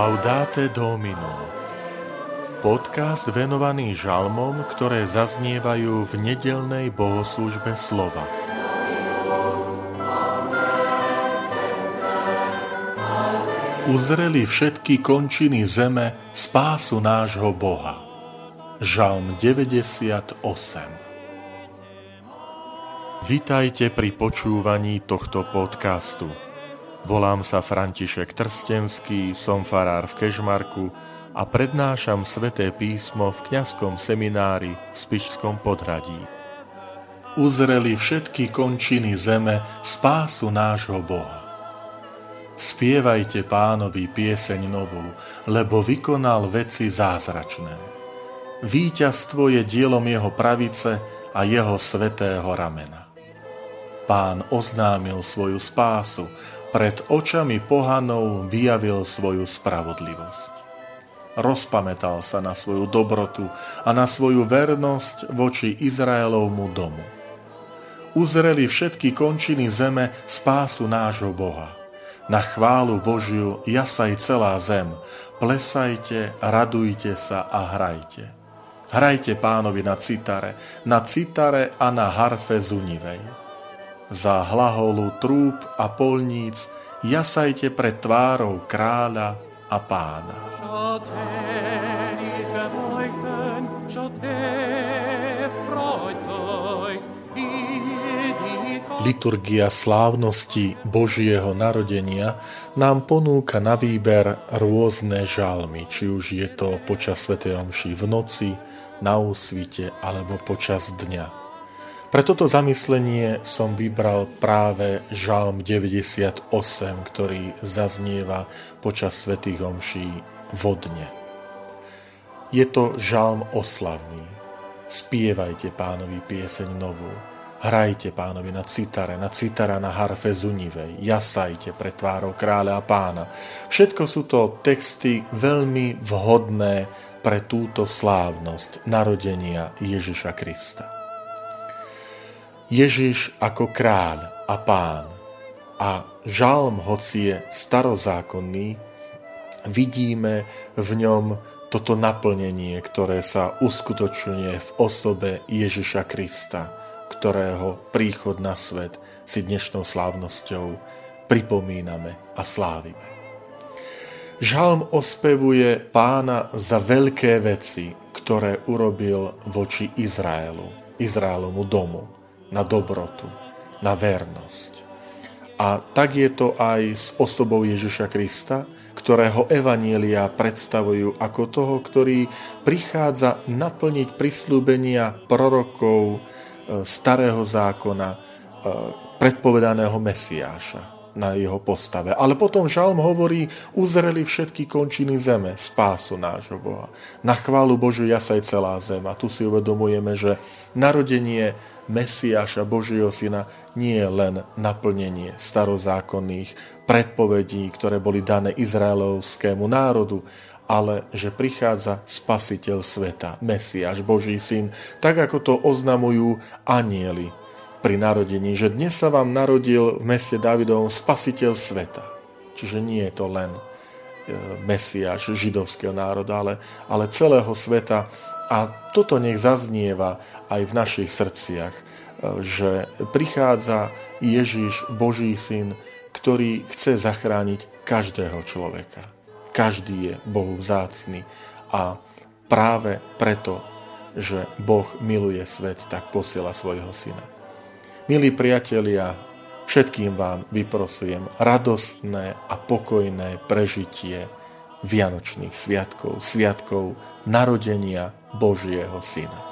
Laudate Domino Podcast venovaný žalmom, ktoré zaznievajú v nedelnej bohoslužbe slova. Uzreli všetky končiny zeme spásu nášho Boha. Žalm 98 Vitajte pri počúvaní tohto podcastu. Volám sa František Trstenský, som farár v Kežmarku a prednášam sveté písmo v kňazskom seminári v Spišskom podhradí. Uzreli všetky končiny zeme spásu nášho Boha. Spievajte pánovi pieseň novú, lebo vykonal veci zázračné. Výťazstvo je dielom jeho pravice a jeho svetého ramena. Pán oznámil svoju spásu, pred očami pohanov vyjavil svoju spravodlivosť. Rozpamätal sa na svoju dobrotu a na svoju vernosť voči Izraelovmu domu. Uzreli všetky končiny zeme spásu nášho Boha. Na chválu Božiu jasaj celá zem, plesajte, radujte sa a hrajte. Hrajte pánovi na citare, na citare a na harfe zunivej za hlaholu trúb a polníc, jasajte pred tvárou kráľa a pána. Liturgia slávnosti Božieho narodenia nám ponúka na výber rôzne žalmy, či už je to počas Sv. Omši v noci, na úsvite alebo počas dňa. Pre toto zamyslenie som vybral práve Žalm 98, ktorý zaznieva počas svätých omší vodne. Je to žalm oslavný. Spievajte pánovi pieseň novú. Hrajte pánovi na citare, na citara na harfe zunivej. Jasajte pre tvárou kráľa a pána. Všetko sú to texty veľmi vhodné pre túto slávnosť narodenia Ježiša Krista. Ježiš ako kráľ a pán. A žalm, hoci je starozákonný, vidíme v ňom toto naplnenie, ktoré sa uskutočňuje v osobe Ježiša Krista, ktorého príchod na svet si dnešnou slávnosťou pripomíname a slávime. Žalm ospevuje pána za veľké veci, ktoré urobil voči Izraelu, Izraelomu domu na dobrotu, na vernosť. A tak je to aj s osobou Ježiša Krista, ktorého evanielia predstavujú ako toho, ktorý prichádza naplniť prislúbenia prorokov e, starého zákona, e, predpovedaného Mesiáša na jeho postave. Ale potom žalm hovorí, uzreli všetky končiny zeme, spásu nášho Boha. Na chválu Božiu jasaj celá zem. A tu si uvedomujeme, že narodenie Mesiáša, Božieho syna, nie je len naplnenie starozákonných predpovedí, ktoré boli dané izraelovskému národu, ale že prichádza spasiteľ sveta, Mesiáš, Boží syn, tak ako to oznamujú anieli pri narodení, že dnes sa vám narodil v meste Davidovom spasiteľ sveta. Čiže nie je to len e, Mesiáš židovského národa, ale, ale celého sveta. A toto nech zaznieva aj v našich srdciach, e, že prichádza Ježiš, Boží syn, ktorý chce zachrániť každého človeka. Každý je Bohu vzácný a práve preto, že Boh miluje svet, tak posiela svojho syna. Milí priatelia, všetkým vám vyprosujem radostné a pokojné prežitie Vianočných sviatkov, sviatkov narodenia Božieho Syna.